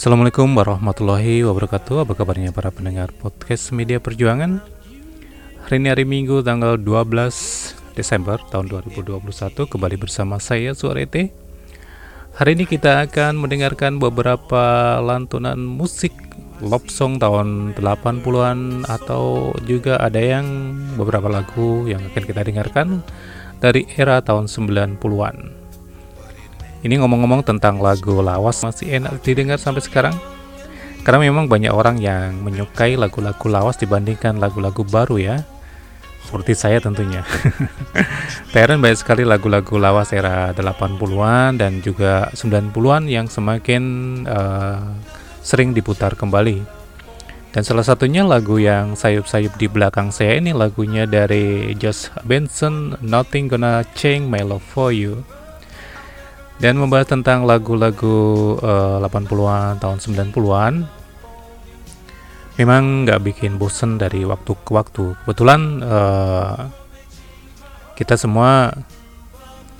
Assalamualaikum warahmatullahi wabarakatuh. Apa kabarnya para pendengar podcast media perjuangan? Hari ini hari Minggu tanggal 12 Desember tahun 2021 Kembali bersama saya Suarete Hari ini kita akan mendengarkan beberapa lantunan musik love song tahun 80-an Atau juga ada yang beberapa lagu yang akan kita dengarkan Dari era tahun 90-an ini ngomong-ngomong tentang lagu lawas masih enak didengar sampai sekarang? Karena memang banyak orang yang menyukai lagu-lagu lawas dibandingkan lagu-lagu baru ya. Seperti saya tentunya. Teren banyak sekali lagu-lagu lawas era 80-an dan juga 90-an yang semakin uh, sering diputar kembali. Dan salah satunya lagu yang sayup-sayup di belakang saya ini lagunya dari Josh Benson, Nothing Gonna Change My Love For You dan membahas tentang lagu-lagu uh, 80-an tahun 90-an memang nggak bikin bosen dari waktu ke waktu. Kebetulan uh, kita semua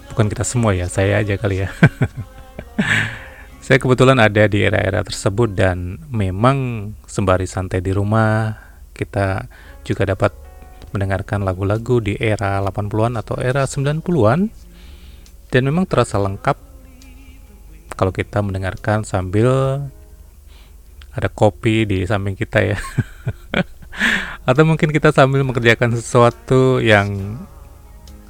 bukan kita semua ya saya aja kali ya. Saya kebetulan ada di era-era tersebut dan memang sembari santai di rumah kita juga dapat mendengarkan lagu-lagu di era 80-an atau era 90-an dan memang terasa lengkap kalau kita mendengarkan sambil ada kopi di samping kita ya. Atau mungkin kita sambil mengerjakan sesuatu yang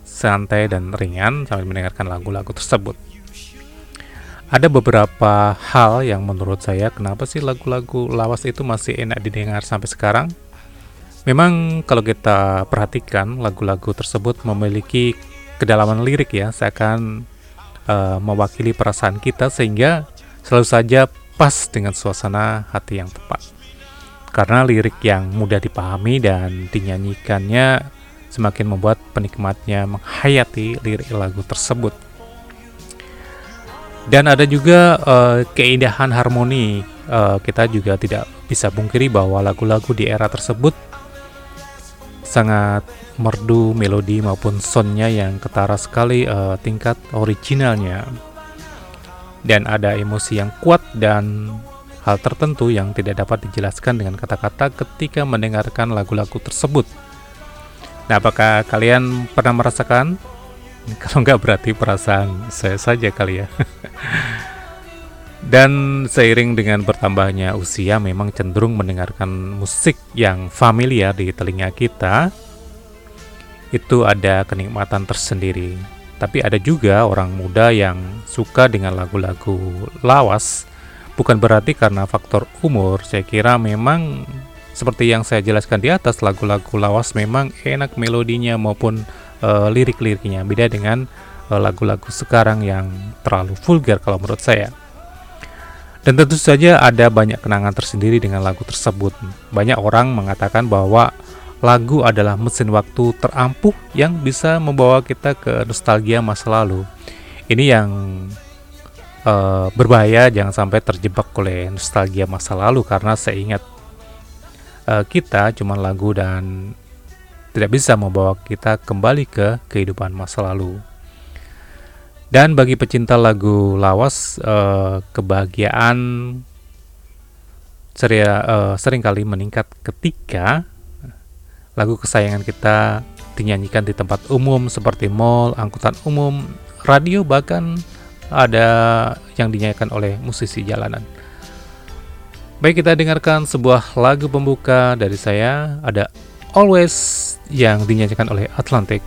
santai dan ringan sambil mendengarkan lagu-lagu tersebut. Ada beberapa hal yang menurut saya kenapa sih lagu-lagu lawas itu masih enak didengar sampai sekarang? Memang kalau kita perhatikan lagu-lagu tersebut memiliki kedalaman lirik ya seakan uh, mewakili perasaan kita sehingga selalu saja pas dengan suasana hati yang tepat. Karena lirik yang mudah dipahami dan dinyanyikannya semakin membuat penikmatnya menghayati lirik lagu tersebut. Dan ada juga uh, keindahan harmoni. Uh, kita juga tidak bisa pungkiri bahwa lagu-lagu di era tersebut sangat merdu melodi maupun soundnya yang ketara sekali uh, tingkat originalnya dan ada emosi yang kuat dan hal tertentu yang tidak dapat dijelaskan dengan kata-kata ketika mendengarkan lagu-lagu tersebut. Nah, apakah kalian pernah merasakan? Kalau nggak berarti perasaan saya saja kali ya. Dan seiring dengan bertambahnya usia memang cenderung mendengarkan musik yang familiar di telinga kita itu ada kenikmatan tersendiri. Tapi ada juga orang muda yang suka dengan lagu-lagu lawas bukan berarti karena faktor umur. Saya kira memang seperti yang saya jelaskan di atas lagu-lagu lawas memang enak melodinya maupun uh, lirik-liriknya beda dengan eh, lagu-lagu sekarang yang terlalu vulgar kalau menurut saya. Dan tentu saja ada banyak kenangan tersendiri dengan lagu tersebut. Banyak orang mengatakan bahwa lagu adalah mesin waktu terampuh yang bisa membawa kita ke nostalgia masa lalu. Ini yang uh, berbahaya, jangan sampai terjebak oleh nostalgia masa lalu karena saya ingat uh, kita cuma lagu dan tidak bisa membawa kita kembali ke kehidupan masa lalu. Dan bagi pecinta lagu lawas, uh, kebahagiaan seria, uh, sering kali meningkat ketika lagu kesayangan kita dinyanyikan di tempat umum seperti mall, angkutan umum, radio bahkan ada yang dinyanyikan oleh musisi jalanan. Baik kita dengarkan sebuah lagu pembuka dari saya ada Always yang dinyanyikan oleh Atlantic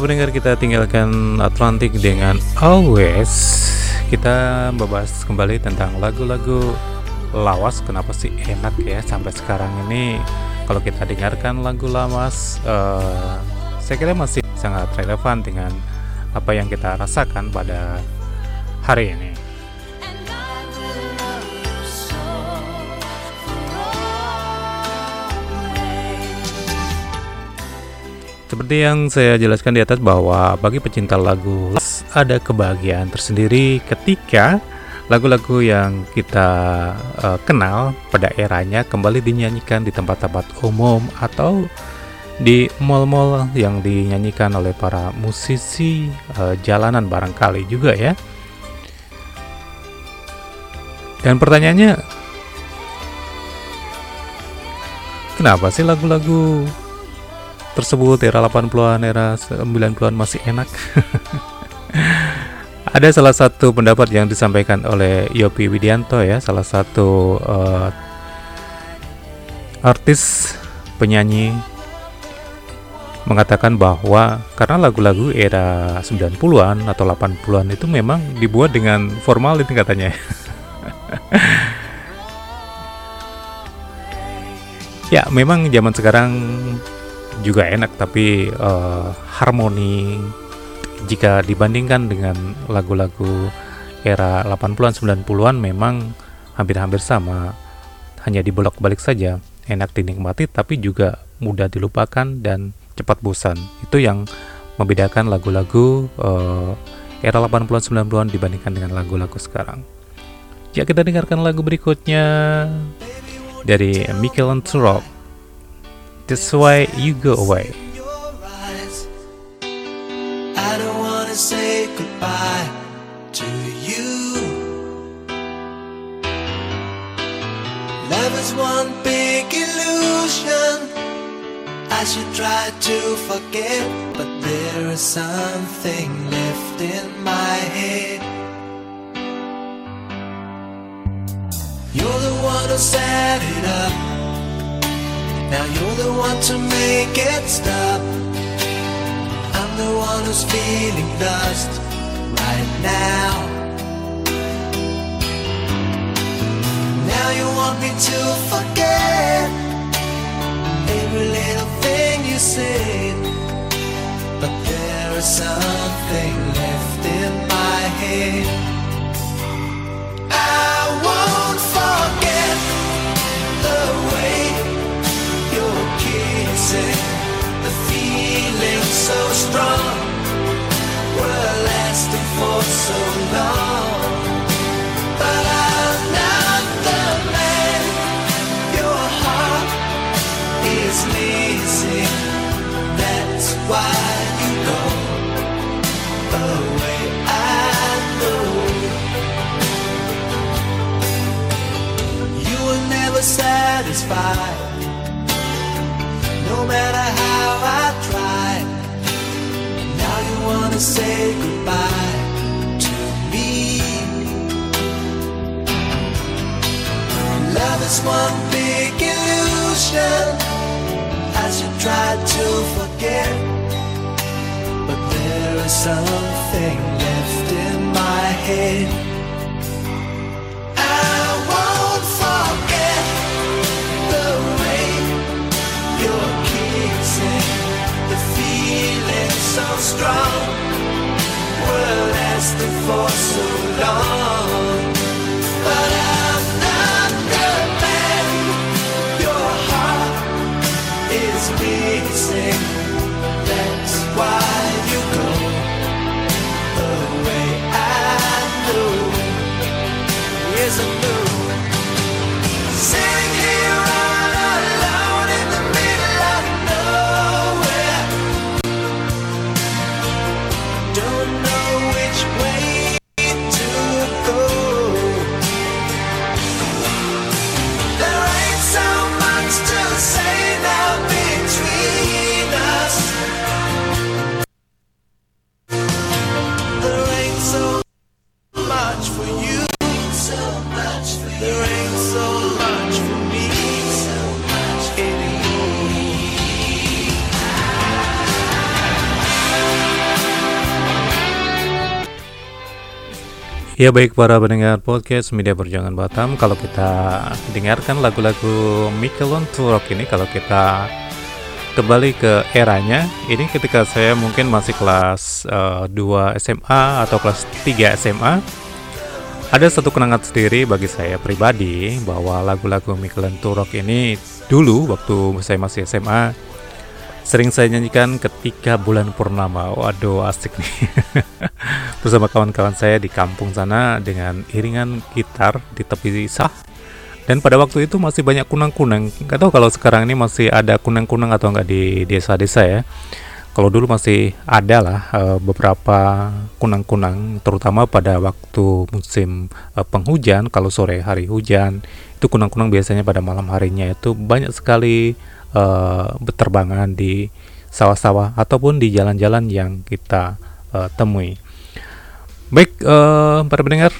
para pendengar kita tinggalkan Atlantik dengan Always. Kita membahas kembali tentang lagu-lagu lawas. Kenapa sih enak ya sampai sekarang ini? Kalau kita dengarkan lagu lawas uh, Saya kira masih sangat relevan dengan apa yang kita rasakan pada hari ini Seperti yang saya jelaskan di atas bahwa bagi pecinta lagu ada kebahagiaan tersendiri ketika lagu-lagu yang kita uh, kenal pada eranya kembali dinyanyikan di tempat-tempat umum atau di mall-mall yang dinyanyikan oleh para musisi uh, jalanan barangkali juga ya. Dan pertanyaannya kenapa sih lagu-lagu tersebut era 80-an, era 90-an masih enak. Ada salah satu pendapat yang disampaikan oleh Yopi Widianto ya, salah satu uh, artis penyanyi mengatakan bahwa karena lagu-lagu era 90-an atau 80-an itu memang dibuat dengan formalin katanya. ya, memang zaman sekarang juga enak tapi uh, harmoni jika dibandingkan dengan lagu-lagu era 80-an 90-an memang hampir-hampir sama. Hanya dibolak balik saja enak dinikmati tapi juga mudah dilupakan dan cepat bosan. Itu yang membedakan lagu-lagu uh, era 80-an 90-an dibandingkan dengan lagu-lagu sekarang. Ya kita dengarkan lagu berikutnya dari Michael That's why you go away. I don't wanna say goodbye to you. Love is one big illusion. I should try to forget, but there is something left in my head. You're the one who set it up. Now you're the one to make it stop. I'm the one who's feeling lost right now. Now you want me to forget every little thing you said. But there is something left in my head. I won't Ya baik para pendengar podcast Media Perjuangan Batam. Kalau kita dengarkan lagu-lagu Mikelon Turok ini Kalau kita kembali ke eranya Ini ketika saya mungkin masih kelas eh, 2 SMA atau kelas 3 SMA Ada satu kenangan sendiri bagi saya pribadi Bahwa lagu-lagu Mikelon Turok ini Dulu waktu saya masih SMA Sering saya nyanyikan ketika bulan purnama Waduh asik nih bersama kawan-kawan saya di kampung sana dengan iringan gitar di tepi sah. Dan pada waktu itu masih banyak kunang-kunang. Gak tahu kalau sekarang ini masih ada kunang-kunang atau enggak di desa-desa ya. Kalau dulu masih ada lah eh, beberapa kunang-kunang, terutama pada waktu musim eh, penghujan. Kalau sore hari hujan, itu kunang-kunang biasanya pada malam harinya itu banyak sekali eh, berterbangan di sawah-sawah ataupun di jalan-jalan yang kita eh, temui. Baik, eh, para pendengar,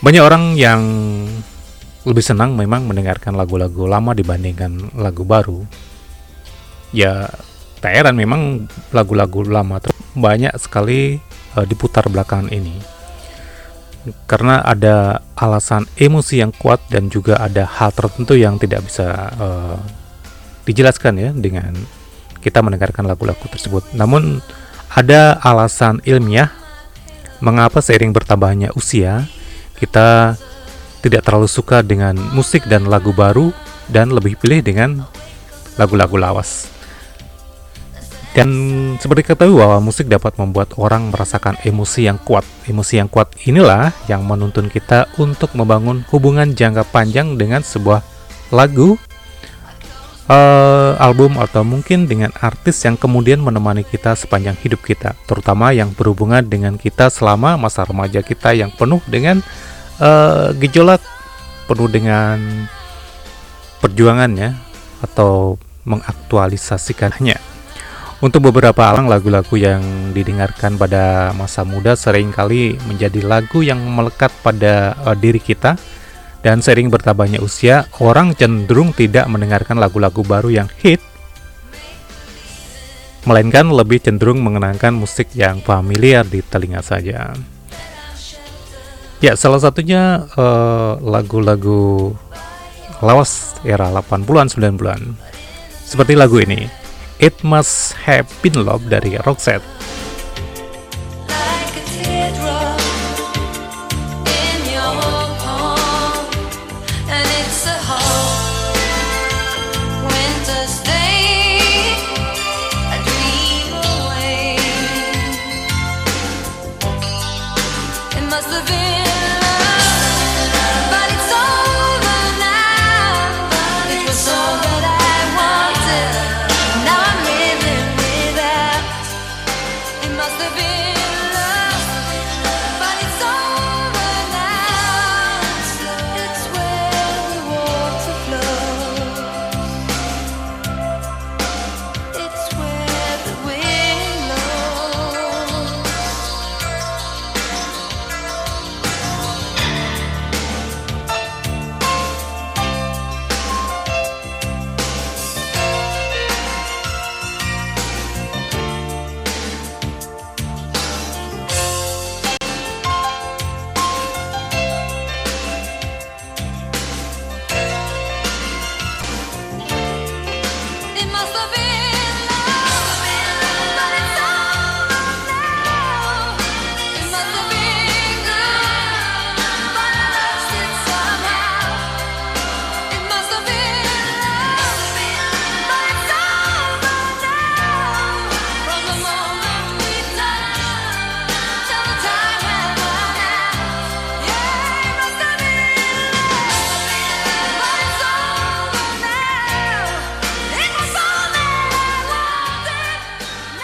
banyak orang yang lebih senang memang mendengarkan lagu-lagu lama dibandingkan lagu baru. Ya, tak heran memang lagu-lagu lama banyak sekali eh, diputar belakangan ini. Karena ada alasan emosi yang kuat dan juga ada hal tertentu yang tidak bisa eh, dijelaskan ya dengan kita mendengarkan lagu-lagu tersebut. Namun ada alasan ilmiah mengapa seiring bertambahnya usia kita tidak terlalu suka dengan musik dan lagu baru dan lebih pilih dengan lagu-lagu lawas. Dan seperti ketahui bahwa musik dapat membuat orang merasakan emosi yang kuat. Emosi yang kuat inilah yang menuntun kita untuk membangun hubungan jangka panjang dengan sebuah lagu, eh, album atau mungkin dengan artis yang kemudian menemani kita sepanjang hidup kita, terutama yang berhubungan dengan kita selama masa remaja kita yang penuh dengan eh, gejolak, penuh dengan perjuangannya atau mengaktualisasikannya. Untuk beberapa orang lagu-lagu yang didengarkan pada masa muda sering kali menjadi lagu yang melekat pada eh, diri kita dan sering bertambahnya usia, orang cenderung tidak mendengarkan lagu-lagu baru yang hit melainkan lebih cenderung mengenangkan musik yang familiar di telinga saja. Ya, salah satunya eh, lagu-lagu lawas era 80-an 90-an. Seperti lagu ini, It Must Have Been Love dari Roxette.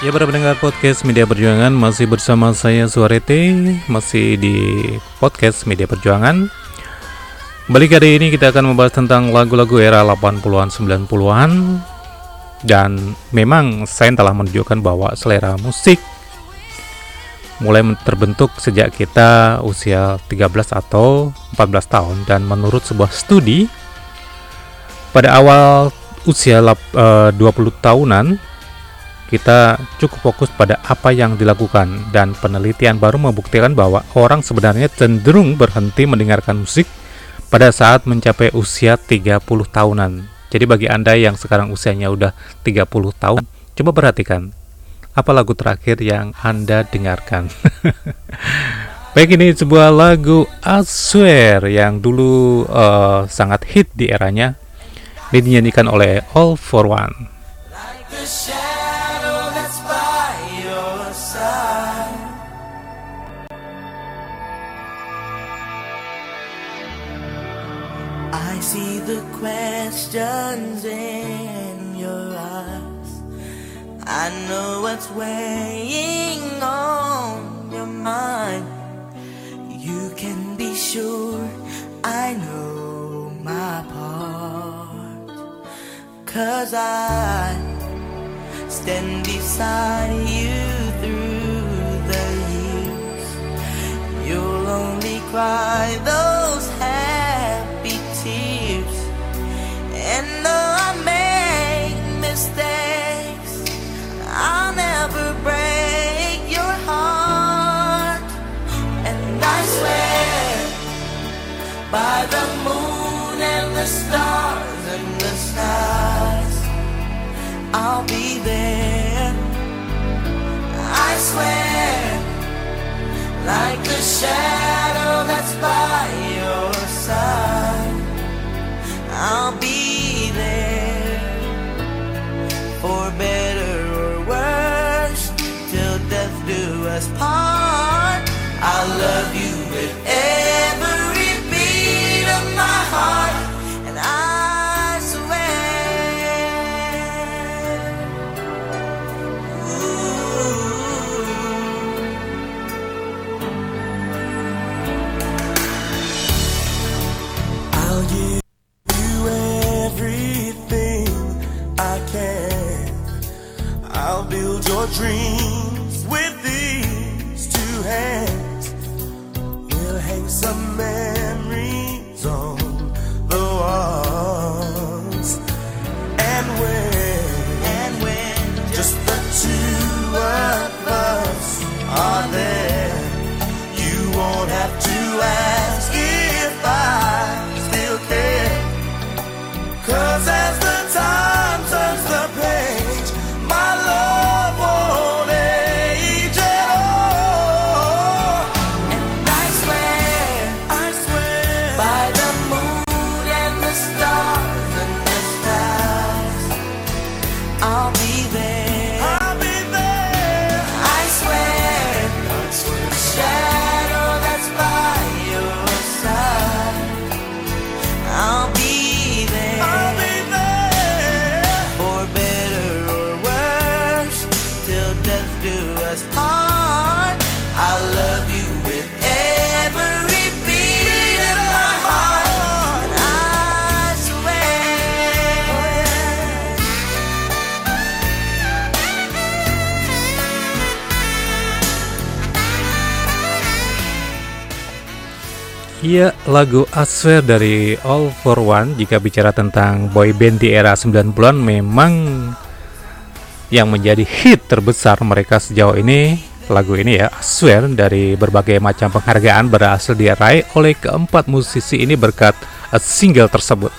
Ya para pendengar podcast Media Perjuangan masih bersama saya Suarete masih di podcast Media Perjuangan. Balik kali ini kita akan membahas tentang lagu-lagu era 80-an 90-an dan memang saya telah menunjukkan bahwa selera musik mulai terbentuk sejak kita usia 13 atau 14 tahun dan menurut sebuah studi pada awal usia lap- eh, 20 tahunan kita cukup fokus pada apa yang dilakukan dan penelitian baru membuktikan bahwa orang sebenarnya cenderung berhenti mendengarkan musik pada saat mencapai usia 30 tahunan. Jadi bagi Anda yang sekarang usianya udah 30 tahun, coba perhatikan apa lagu terakhir yang Anda dengarkan. Baik ini sebuah lagu I Swear yang dulu eh, sangat hit di eranya dinyanyikan oleh All For One. Like I know what's weighing on your mind. You can be sure I know my part. Cause I stand beside you through the years. You'll only cry those happy tears. And though I make mistakes, by the moon and the stars and the stars, I'll be there. I swear, like the shadow that's by your side, I'll be there for better or worse till death do us part. I love you lagu Aswer dari All For One jika bicara tentang boy band di era 90-an memang yang menjadi hit terbesar mereka sejauh ini lagu ini ya Aswer dari berbagai macam penghargaan berhasil diraih oleh keempat musisi ini berkat single tersebut.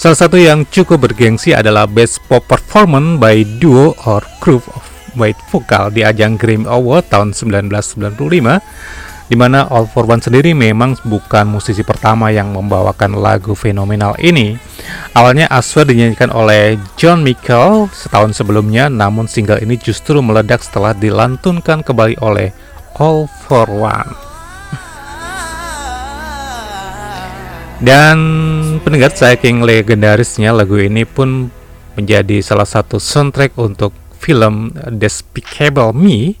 Salah satu yang cukup bergengsi adalah Best Pop Performance by Duo or Group of White Vocal di ajang Grammy Award tahun 1995 di mana All For One sendiri memang bukan musisi pertama yang membawakan lagu fenomenal ini. Awalnya Aswer dinyanyikan oleh John Michael setahun sebelumnya, namun single ini justru meledak setelah dilantunkan kembali oleh All For One. Dan pendengar saking legendarisnya lagu ini pun menjadi salah satu soundtrack untuk film Despicable Me.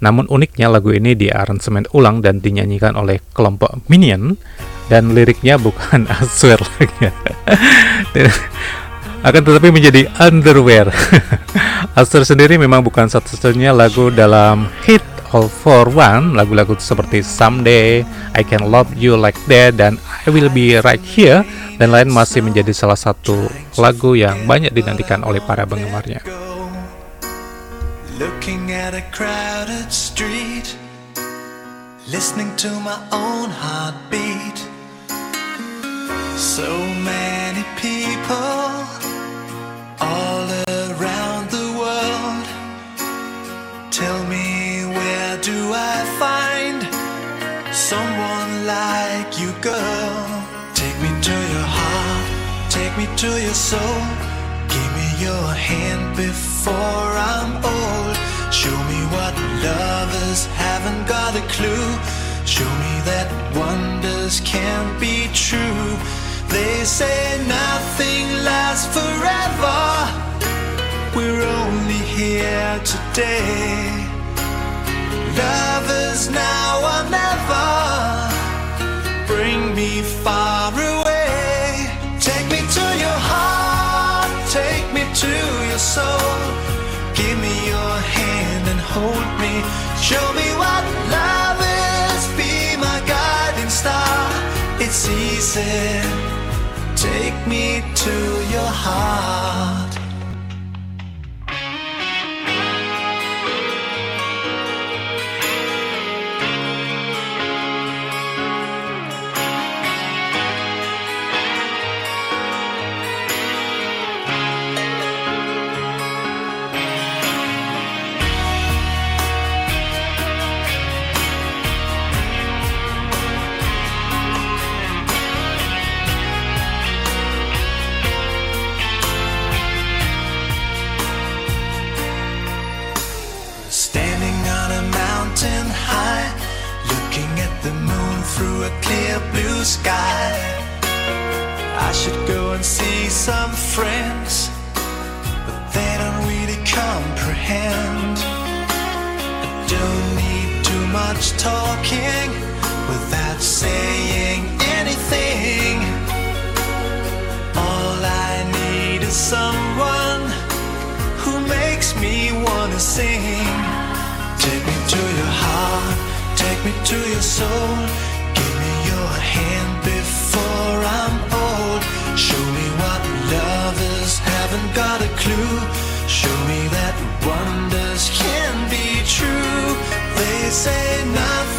Namun uniknya lagu ini diaransemen ulang dan dinyanyikan oleh kelompok Minion dan liriknya bukan Aswer lagi. akan tetapi menjadi underwear. Asher sendiri memang bukan satu-satunya lagu dalam hit All for One, lagu-lagu seperti Someday, I Can Love You Like That, dan I Will Be Right Here, dan lain masih menjadi salah satu lagu yang banyak dinantikan oleh para penggemarnya. Looking at a crowded street, listening to my own heartbeat. So many people all around the world. Tell me, where do I find someone like you, girl? Take me to your heart, take me to your soul. Give me your hand before I'm old. Show me what lovers haven't got a clue. Show me that wonders can't be true. They say nothing lasts forever. We're only here today. Lovers now or never. Bring me far away. Take me to your heart. Take me to your soul. Give me your hand and hold me. Show me what love is. Be my guiding star. It's easy. Take me to your heart. Through a clear blue sky. I should go and see some friends, but they don't really comprehend. I don't need too much talking without saying anything. All I need is someone who makes me wanna sing. Take me to your heart, take me to your soul. Haven't got a clue. Show me that wonders can be true. They say nothing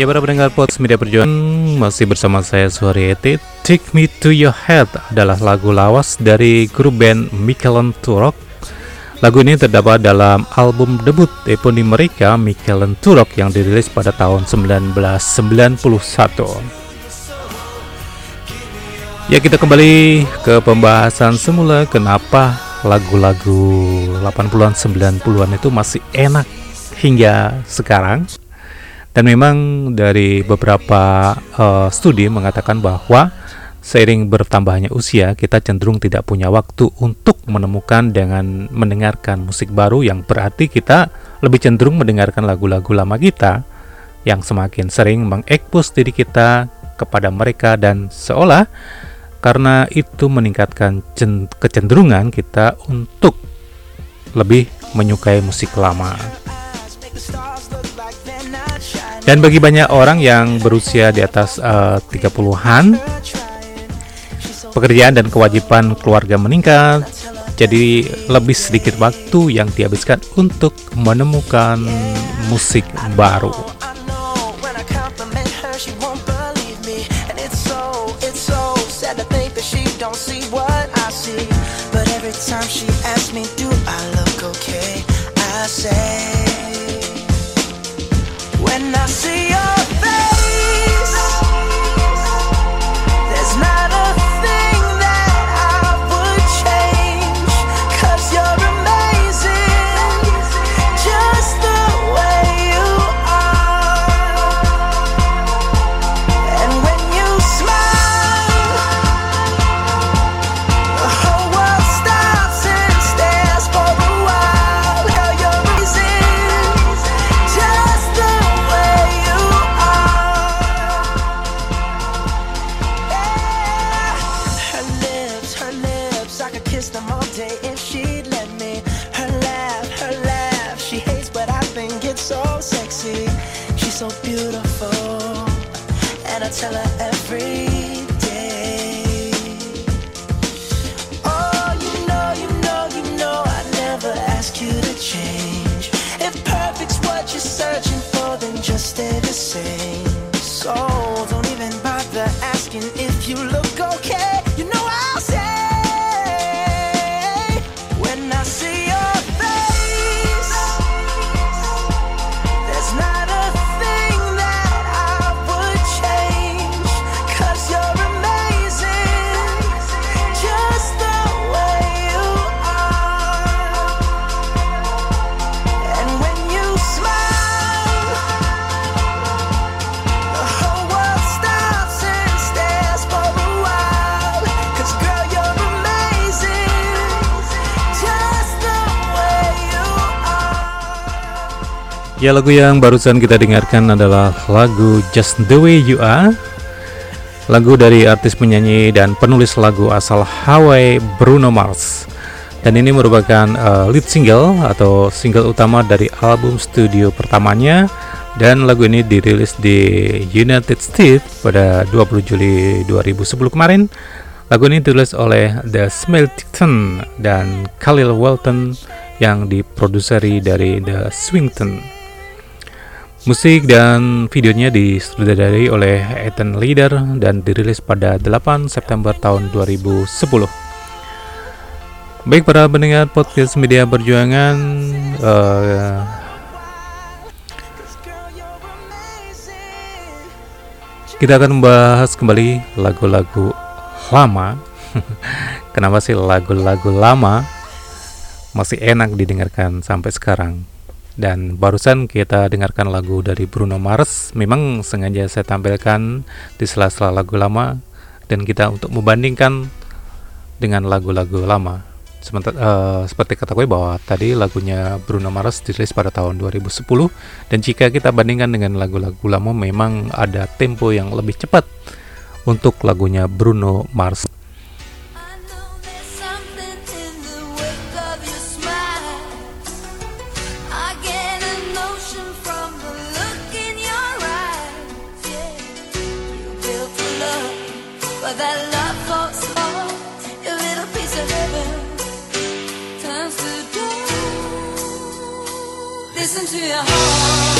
Ya para pendengar Pods Media Perjuangan Masih bersama saya Suari Eti. Take Me To Your Head adalah lagu lawas dari grup band Michelin Turok. Lagu ini terdapat dalam album debut eponim mereka Michelin Turok yang dirilis pada tahun 1991 Ya kita kembali ke pembahasan semula Kenapa lagu-lagu 80-an 90-an itu masih enak hingga sekarang dan memang dari beberapa eh, studi mengatakan bahwa seiring bertambahnya usia kita cenderung tidak punya waktu untuk menemukan dengan mendengarkan musik baru yang berarti kita lebih cenderung mendengarkan lagu-lagu lama kita yang semakin sering mengekspos diri kita kepada mereka dan seolah karena itu meningkatkan cen- kecenderungan kita untuk lebih menyukai musik lama. Dan bagi banyak orang yang berusia di atas eh, 30-an, pekerjaan dan kewajiban keluarga meningkat, jadi lebih sedikit waktu yang dihabiskan untuk menemukan musik baru. Ya lagu yang barusan kita dengarkan adalah lagu Just The Way You Are. Lagu dari artis penyanyi dan penulis lagu asal Hawaii Bruno Mars. Dan ini merupakan uh, lead single atau single utama dari album studio pertamanya. Dan lagu ini dirilis di United States pada 20 Juli 2010 kemarin. Lagu ini ditulis oleh The Smeltington dan Khalil Walton yang diproduseri dari The Swington. Musik dan videonya disutradarai oleh Ethan Leader dan dirilis pada 8 September tahun 2010. Baik para pendengar podcast media perjuangan, eh, kita akan membahas kembali lagu-lagu lama. Kenapa sih lagu-lagu lama masih enak didengarkan sampai sekarang? Dan barusan kita dengarkan lagu dari Bruno Mars. Memang sengaja saya tampilkan di sela-sela lagu lama dan kita untuk membandingkan dengan lagu-lagu lama. Sementara eh, seperti kata gue bahwa tadi lagunya Bruno Mars dirilis pada tahun 2010 dan jika kita bandingkan dengan lagu-lagu lama memang ada tempo yang lebih cepat untuk lagunya Bruno Mars. That love falls little piece of heaven turns to dust. Listen to your heart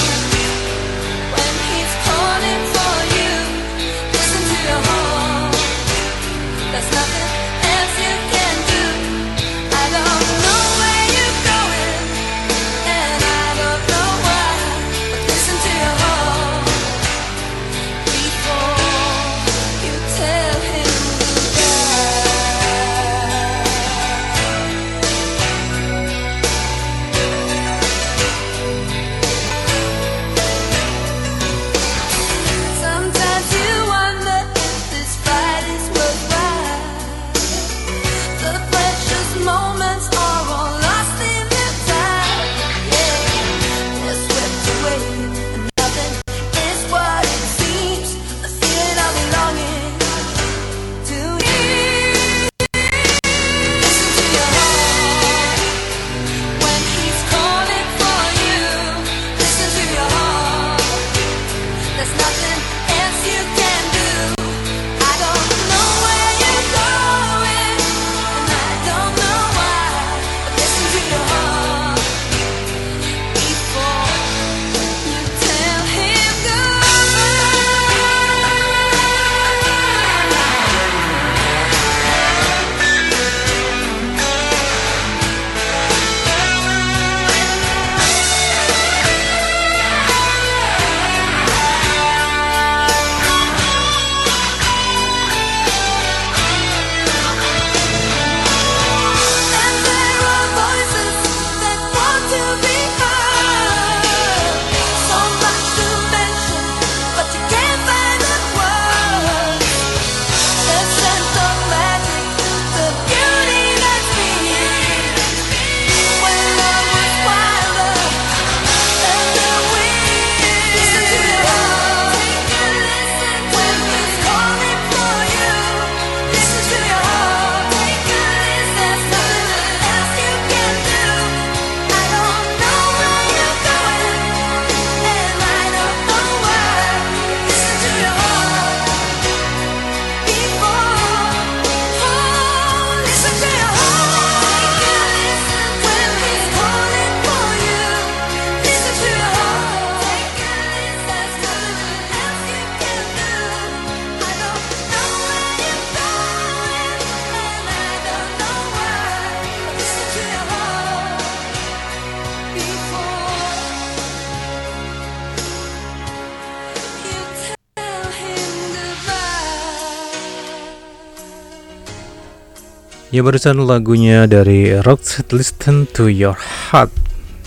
Ya barusan lagunya dari Roxette Listen to Your Heart.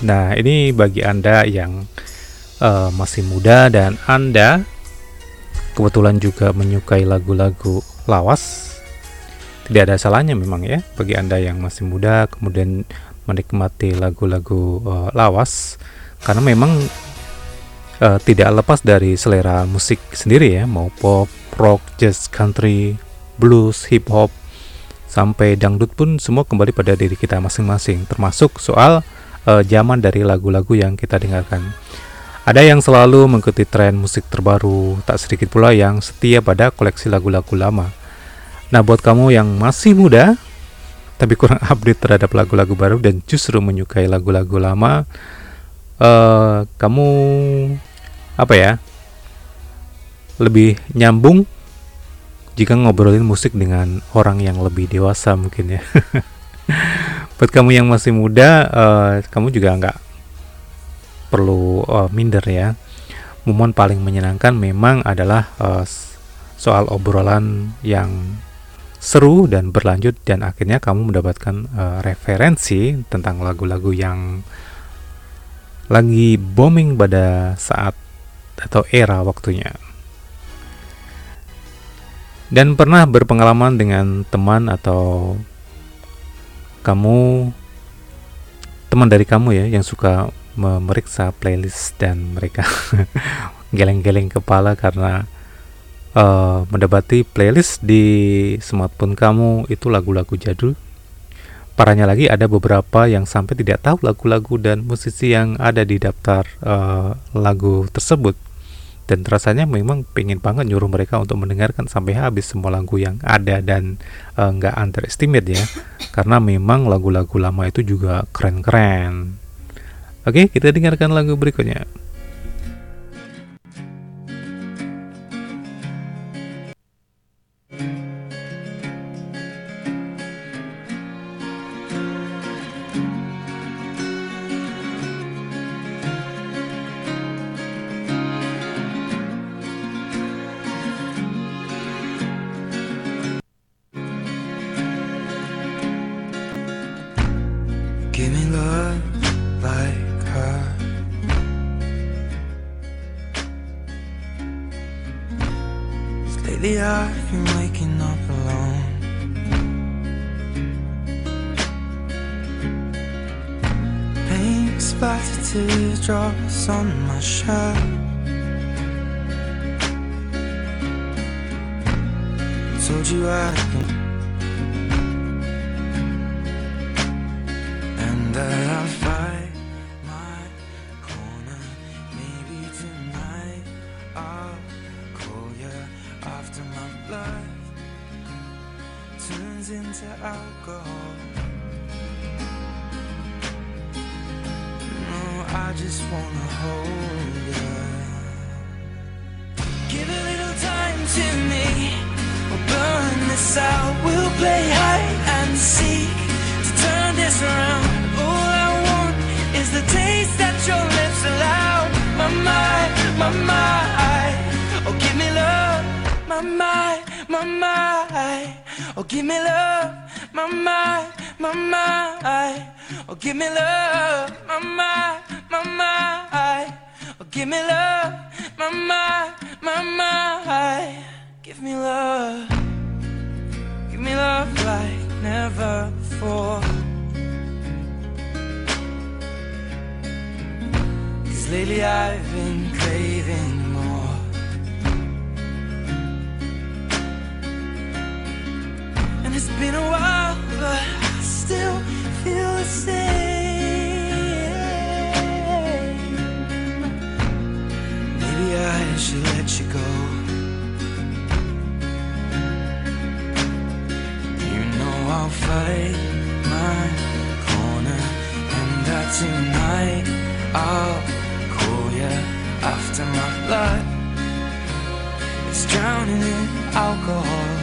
Nah ini bagi anda yang uh, masih muda dan anda kebetulan juga menyukai lagu-lagu lawas. Tidak ada salahnya memang ya bagi anda yang masih muda kemudian menikmati lagu-lagu uh, lawas karena memang uh, tidak lepas dari selera musik sendiri ya mau pop, rock, jazz, country, blues, hip hop sampai dangdut pun semua kembali pada diri kita masing-masing termasuk soal uh, zaman dari lagu-lagu yang kita dengarkan. Ada yang selalu mengikuti tren musik terbaru tak sedikit pula yang setia pada koleksi lagu-lagu lama. Nah buat kamu yang masih muda tapi kurang update terhadap lagu-lagu baru dan justru menyukai lagu-lagu lama uh, kamu apa ya lebih nyambung jika ngobrolin musik dengan orang yang lebih dewasa mungkin ya. Buat kamu yang masih muda, uh, kamu juga nggak perlu uh, minder ya. Momen paling menyenangkan memang adalah uh, soal obrolan yang seru dan berlanjut dan akhirnya kamu mendapatkan uh, referensi tentang lagu-lagu yang lagi booming pada saat atau era waktunya dan pernah berpengalaman dengan teman atau kamu teman dari kamu ya yang suka memeriksa playlist dan mereka geleng-geleng kepala karena uh, mendapati playlist di smartphone kamu itu lagu-lagu jadul. Parahnya lagi ada beberapa yang sampai tidak tahu lagu-lagu dan musisi yang ada di daftar uh, lagu tersebut dan rasanya memang pengen banget nyuruh mereka untuk mendengarkan sampai habis semua lagu yang ada dan uh, nggak underestimate ya. Karena memang lagu-lagu lama itu juga keren-keren. Oke kita dengarkan lagu berikutnya Lately I've been waking up alone. Paint splattered teardrops on my shirt. Told you I'd been and that I'll alcohol. No, I just wanna hold you. Give a little time to me. We'll burn this out. We'll play hide and seek to turn this around. All I want is the taste that your lips allow. My mind, my mind. Oh, give me love. My mind, my mind. Oh, give me love. My mind, my mind. Oh, give me love. My mind, my mind. Oh, give me love. My mind, my mind. Give me love. Give me love like never before. Cause lately I've been craving And it's been a while, but I still feel the same. Maybe I should let you go. You know I'll fight my corner, and that tonight I'll call you after my blood. It's drowning in alcohol.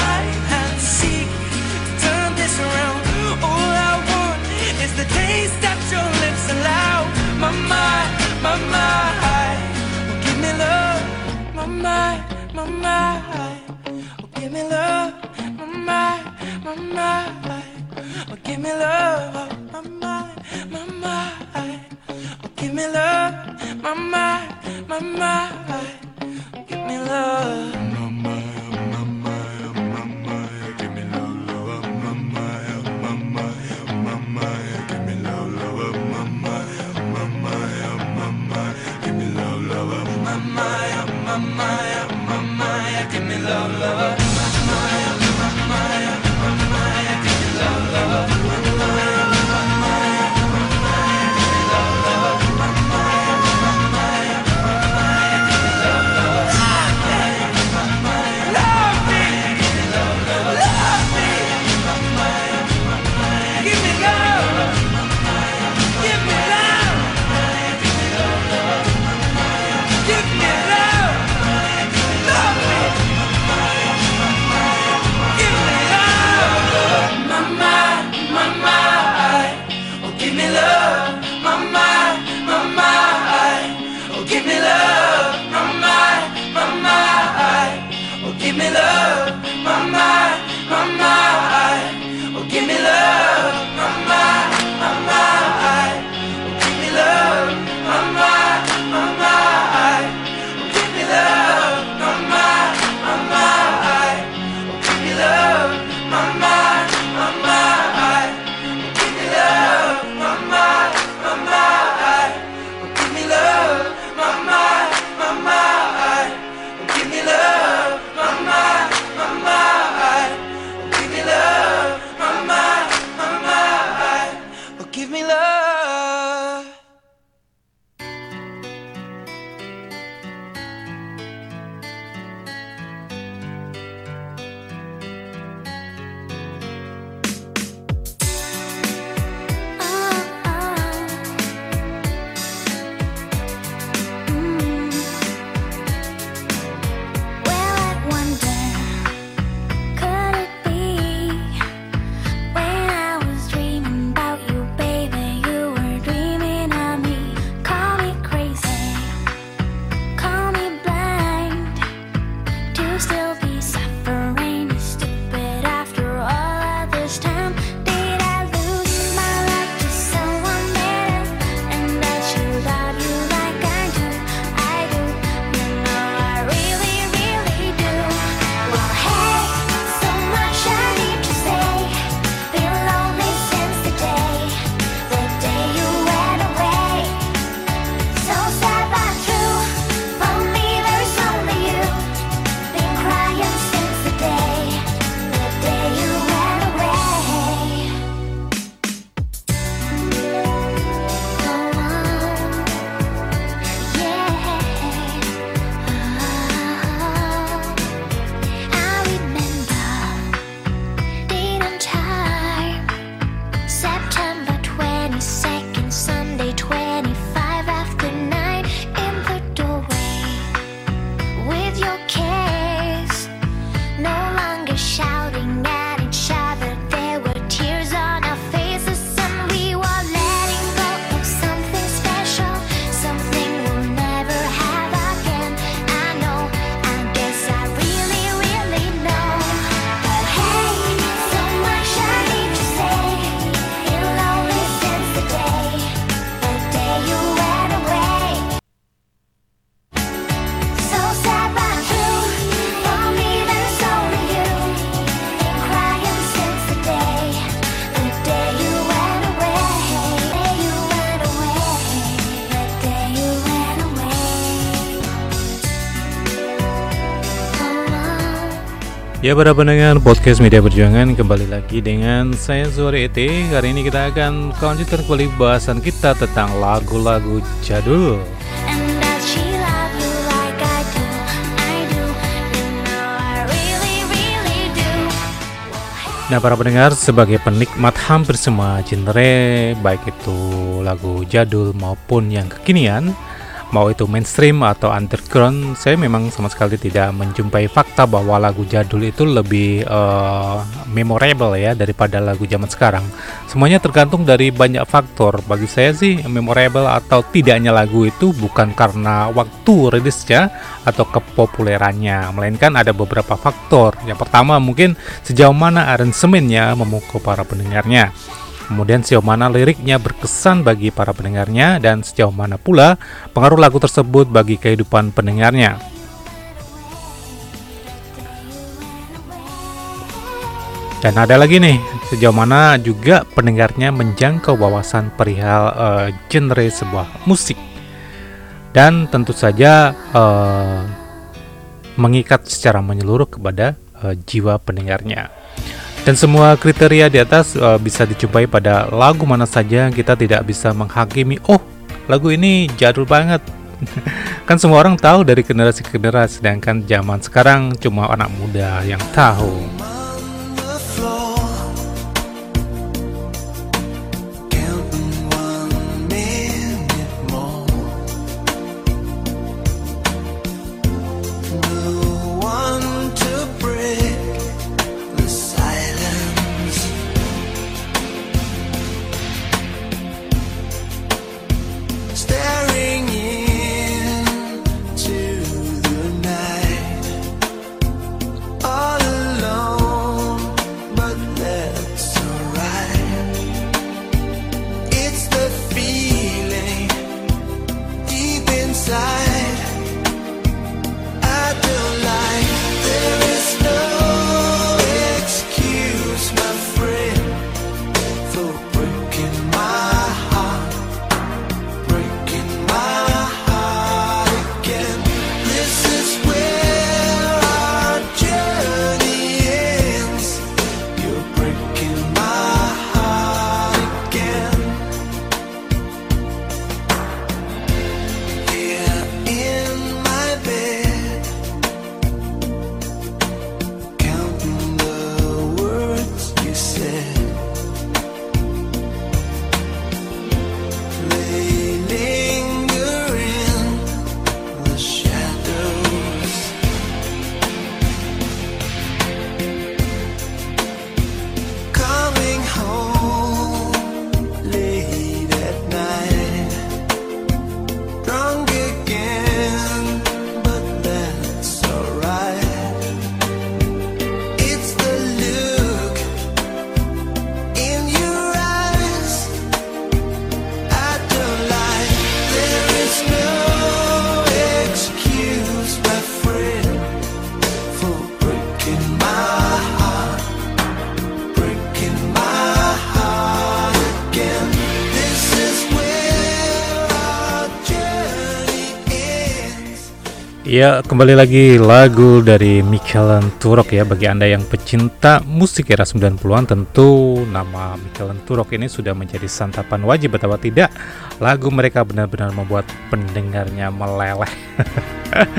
my my my. Oh, give me love, my my my. Oh, give me love, my my my. Oh, give me love, my my my. Oh, give me love, my my my. Oh, give me love. Ya para pendengar podcast Media Perjuangan kembali lagi dengan saya Zuri Et. Hari ini kita akan lanjutkan kembali bahasan kita tentang lagu-lagu jadul. Nah para pendengar sebagai penikmat hampir semua genre Baik itu lagu jadul maupun yang kekinian mau itu mainstream atau underground, saya memang sama sekali tidak menjumpai fakta bahwa lagu jadul itu lebih uh, memorable ya daripada lagu zaman sekarang. Semuanya tergantung dari banyak faktor. Bagi saya sih memorable atau tidaknya lagu itu bukan karena waktu rilisnya atau kepopulerannya, melainkan ada beberapa faktor. Yang pertama mungkin sejauh mana aransemennya memukau para pendengarnya. Kemudian sejauh mana liriknya berkesan bagi para pendengarnya dan sejauh mana pula pengaruh lagu tersebut bagi kehidupan pendengarnya. Dan ada lagi nih, sejauh mana juga pendengarnya menjangkau wawasan perihal uh, genre sebuah musik. Dan tentu saja uh, mengikat secara menyeluruh kepada uh, jiwa pendengarnya. Dan semua kriteria di atas uh, bisa dijumpai pada lagu mana saja kita tidak bisa menghakimi, oh lagu ini jadul banget. kan semua orang tahu dari generasi ke generasi, sedangkan zaman sekarang cuma anak muda yang tahu. Ya, kembali lagi lagu dari Michael Turok ya. Bagi Anda yang pecinta musik era 90-an Tentu nama Michael Turok ini sudah menjadi santapan wajib Betapa tidak? Lagu mereka benar-benar membuat pendengarnya meleleh.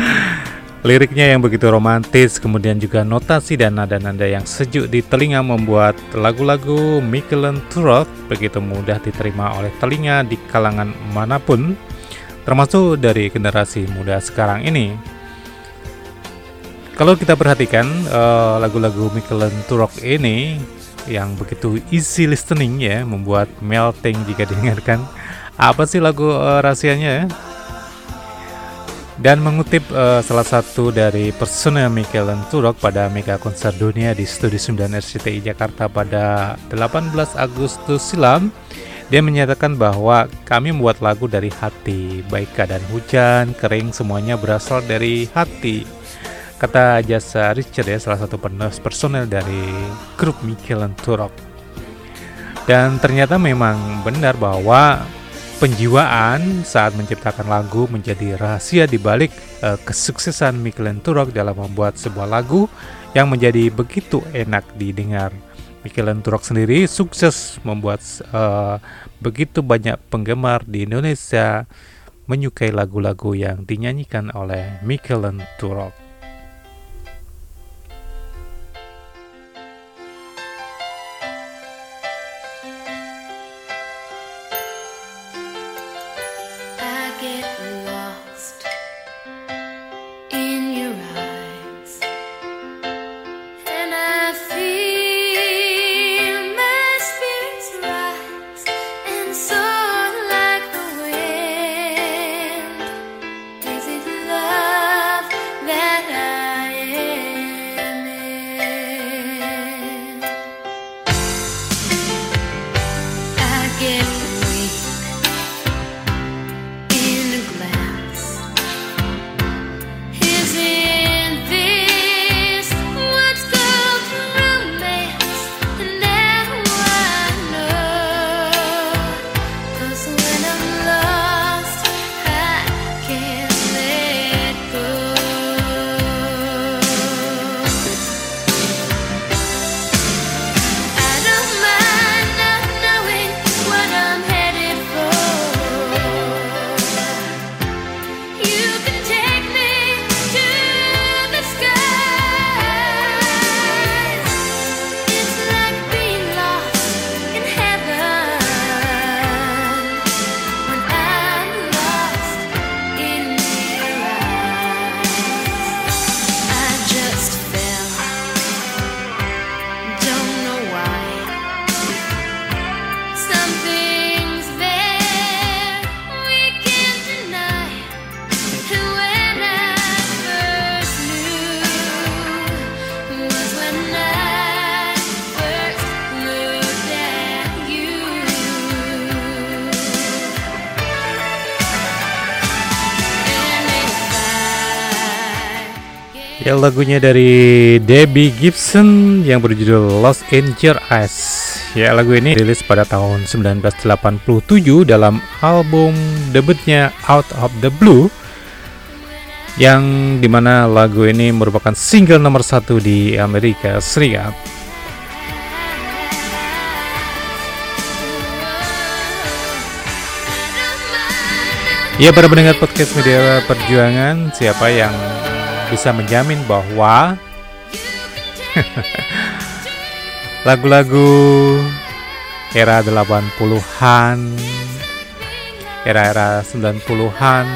Liriknya yang begitu romantis Kemudian juga notasi dan nada-nada yang sejuk di telinga Membuat lagu-lagu Michael Turok begitu mudah diterima oleh telinga di kalangan mana pun termasuk dari generasi muda sekarang ini. Kalau kita perhatikan uh, lagu-lagu Michael Turok ini yang begitu easy listening ya, membuat melting jika didengarkan. Apa sih lagu uh, rahasianya ya? Dan mengutip uh, salah satu dari personel Michael Turok pada mega konser dunia di Studio 9 RCTI Jakarta pada 18 Agustus silam, dia menyatakan bahwa kami membuat lagu dari hati, baik keadaan hujan, kering, semuanya berasal dari hati. Kata jasa Richard ya, salah satu personel dari grup Michael Turok. Dan ternyata memang benar bahwa penjiwaan saat menciptakan lagu menjadi rahasia di balik uh, kesuksesan Michael Turok dalam membuat sebuah lagu yang menjadi begitu enak didengar. Michael Turok sendiri sukses membuat uh, begitu banyak penggemar di Indonesia menyukai lagu-lagu yang dinyanyikan oleh Michael Turok. Lagunya dari Debbie Gibson yang berjudul Lost in Your Eyes. Ya lagu ini rilis pada tahun 1987 dalam album debutnya Out of the Blue yang di mana lagu ini merupakan single nomor satu di Amerika Serikat. Ya para pendengar podcast media perjuangan Siapa yang bisa menjamin bahwa Lagu-lagu era 80-an Era-era 90-an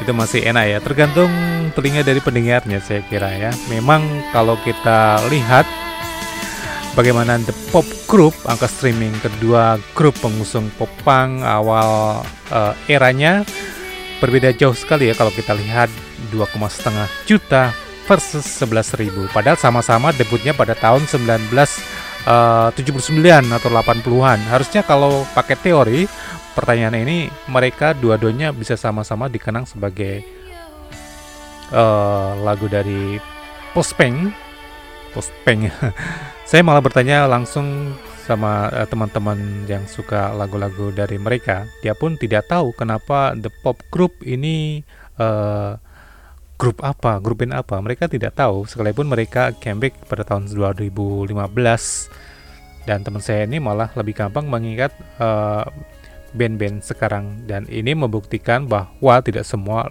Itu masih enak ya. Tergantung telinga dari pendengarnya saya kira ya. Memang kalau kita lihat bagaimana The Pop Group, angka streaming kedua grup pengusung pop punk awal uh, eranya berbeda jauh sekali ya kalau kita lihat 2,5 juta versus 11.000. Padahal sama-sama debutnya pada tahun 1979 atau 80-an. Harusnya kalau pakai teori pertanyaan ini mereka dua-duanya bisa sama-sama dikenang sebagai uh, lagu dari post-punk post-punk saya malah bertanya langsung sama uh, teman-teman yang suka lagu-lagu dari mereka. Dia pun tidak tahu kenapa The Pop Group ini uh, grup apa, grup band apa. Mereka tidak tahu sekalipun mereka comeback pada tahun 2015. Dan teman saya ini malah lebih gampang mengingat uh, band-band sekarang dan ini membuktikan bahwa tidak semua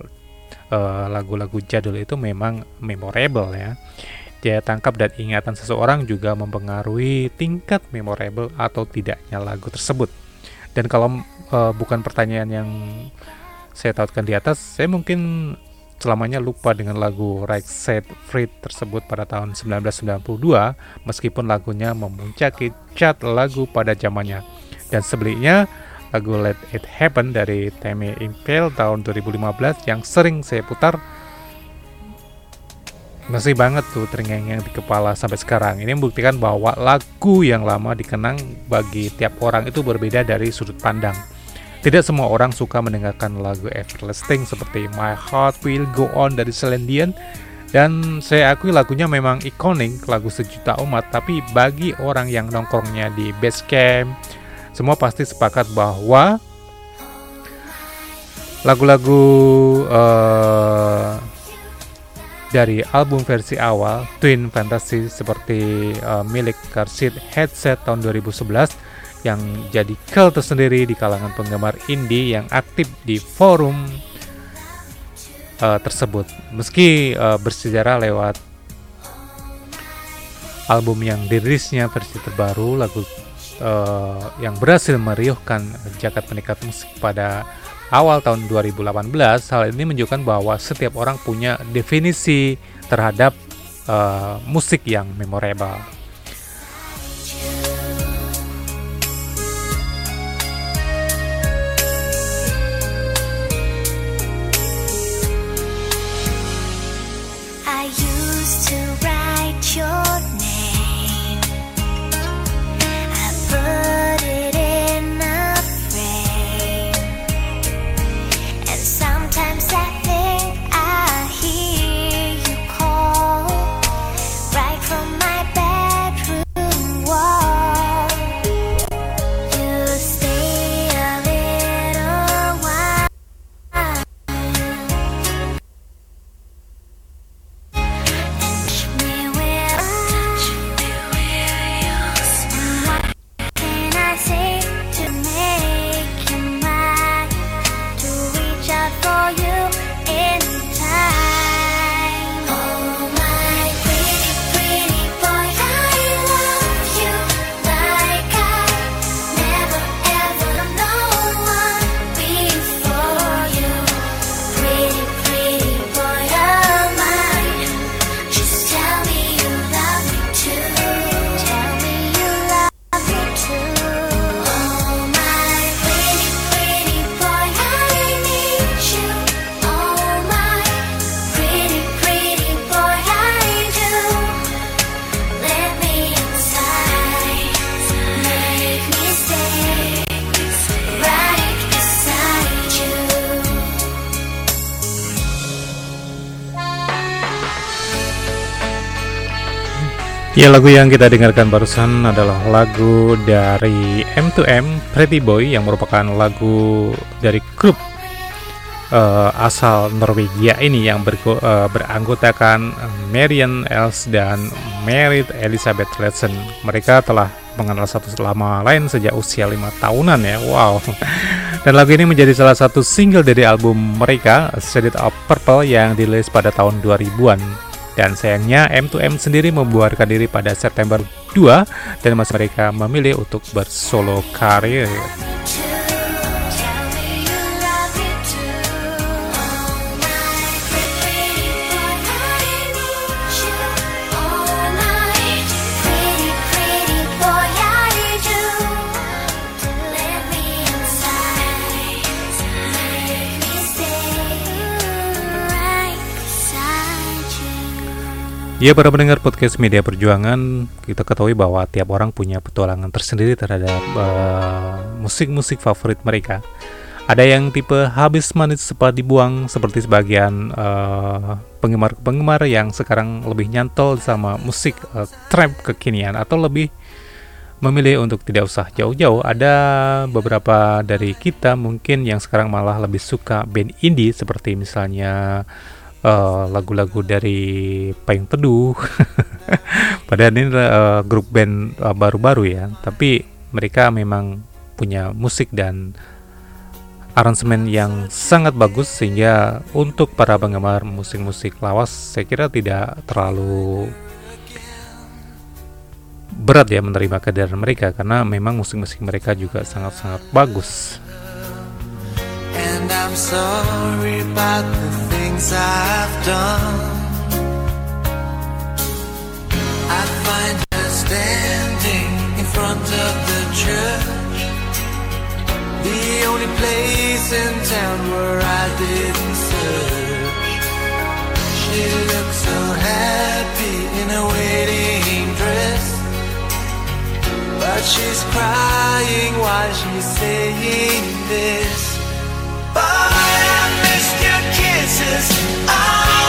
lagu-lagu uh, jadul itu memang memorable ya daya tangkap dan ingatan seseorang juga mempengaruhi tingkat memorable atau tidaknya lagu tersebut. Dan kalau uh, bukan pertanyaan yang saya tautkan di atas, saya mungkin selamanya lupa dengan lagu Right Set Free tersebut pada tahun 1992 meskipun lagunya memuncaki chart lagu pada zamannya. Dan sebelumnya lagu Let It Happen dari Tame Impale tahun 2015 yang sering saya putar masih banget tuh terngiang di kepala sampai sekarang. Ini membuktikan bahwa lagu yang lama dikenang bagi tiap orang itu berbeda dari sudut pandang. Tidak semua orang suka mendengarkan lagu Everlasting seperti My Heart Will Go On dari Celine Dion. Dan saya akui lagunya memang ikonik, lagu sejuta umat, tapi bagi orang yang nongkrongnya di base camp, semua pasti sepakat bahwa lagu-lagu uh, dari album versi awal Twin Fantasy seperti uh, milik Car Seat Headset tahun 2011 yang jadi cult tersendiri di kalangan penggemar indie yang aktif di forum uh, tersebut. Meski uh, bersejarah lewat album yang dirilisnya versi terbaru, lagu uh, yang berhasil meriuhkan jagat penikat musik pada awal tahun 2018, hal ini menunjukkan bahwa setiap orang punya definisi terhadap uh, musik yang memorable. Ya lagu yang kita dengarkan barusan adalah lagu dari M2M Pretty Boy yang merupakan lagu dari grup uh, asal Norwegia ini yang ber, uh, beranggotakan Marian Els dan Merit Elizabeth Ledson. Mereka telah mengenal satu sama lain sejak usia lima tahunan ya. Wow. Dan lagu ini menjadi salah satu single dari album mereka Shaded of Purple yang dirilis pada tahun 2000-an. Dan sayangnya M2M sendiri membuarkan diri pada September 2 dan masih mereka memilih untuk bersolo karir. Ya para pendengar podcast Media Perjuangan, kita ketahui bahwa tiap orang punya petualangan tersendiri terhadap eh, musik-musik favorit mereka. Ada yang tipe habis manis cepat dibuang seperti sebagian eh, penggemar-penggemar yang sekarang lebih nyantol sama musik eh, trap kekinian atau lebih memilih untuk tidak usah jauh-jauh. Ada beberapa dari kita mungkin yang sekarang malah lebih suka band indie seperti misalnya eh, lagu-lagu dari Payung Teduh. Padahal ini eh, grup band eh, baru-baru ya, tapi mereka memang punya musik dan aransemen yang sangat bagus sehingga untuk para penggemar musik-musik lawas saya kira tidak terlalu berat ya menerima kehadiran mereka karena memang musik-musik mereka juga sangat-sangat bagus. And I'm sorry about the things I've done. I find her standing in front of the church, the only place in town where I didn't search. She looks so happy in a wedding dress. But she's crying while she's saying this. Kisses all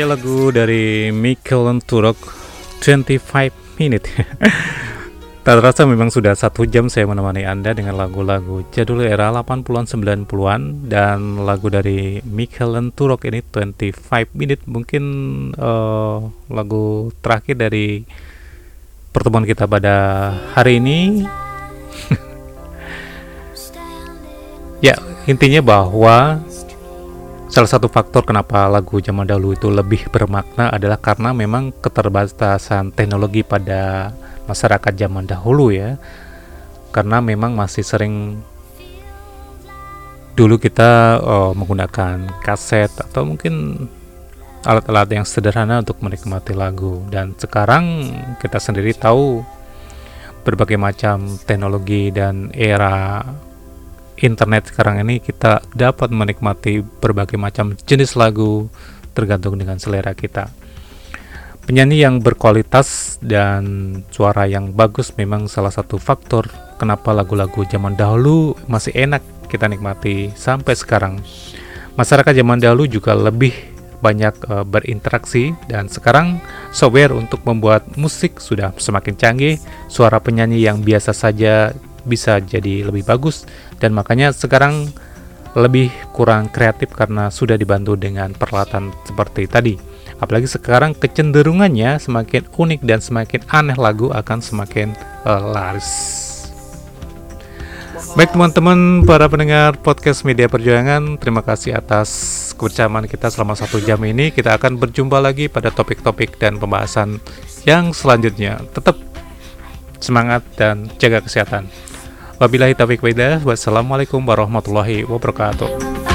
Ya lagu dari Michael Turok 25 Minute. Tak terasa memang sudah satu jam saya menemani Anda dengan lagu-lagu jadul era 80-an 90-an Dan lagu dari Michael Turok ini 25 Minute. Mungkin uh, lagu terakhir dari pertemuan kita pada hari ini. Ya intinya bahwa Salah satu faktor kenapa lagu zaman dahulu itu lebih bermakna adalah karena memang keterbatasan teknologi pada masyarakat zaman dahulu ya. Karena memang masih sering dulu kita oh, menggunakan kaset atau mungkin alat-alat yang sederhana untuk menikmati lagu dan sekarang kita sendiri tahu berbagai macam teknologi dan era internet sekarang ini kita dapat menikmati berbagai macam jenis lagu tergantung dengan selera kita. Penyanyi yang berkualitas dan suara yang bagus memang salah satu faktor kenapa lagu-lagu zaman dahulu masih enak kita nikmati sampai sekarang. Masyarakat zaman dahulu juga lebih banyak uh, berinteraksi dan sekarang software untuk membuat musik sudah semakin canggih. Suara penyanyi yang biasa saja bisa jadi lebih bagus dan makanya sekarang lebih kurang kreatif karena sudah dibantu dengan peralatan seperti tadi. Apalagi sekarang kecenderungannya semakin unik dan semakin aneh lagu akan semakin uh, laris. Baik teman-teman para pendengar podcast Media Perjuangan, terima kasih atas kebersamaan kita selama satu jam ini. Kita akan berjumpa lagi pada topik-topik dan pembahasan yang selanjutnya. Tetap semangat dan jaga kesehatan. Wabillahi taufiq Wassalamualaikum warahmatullahi wabarakatuh.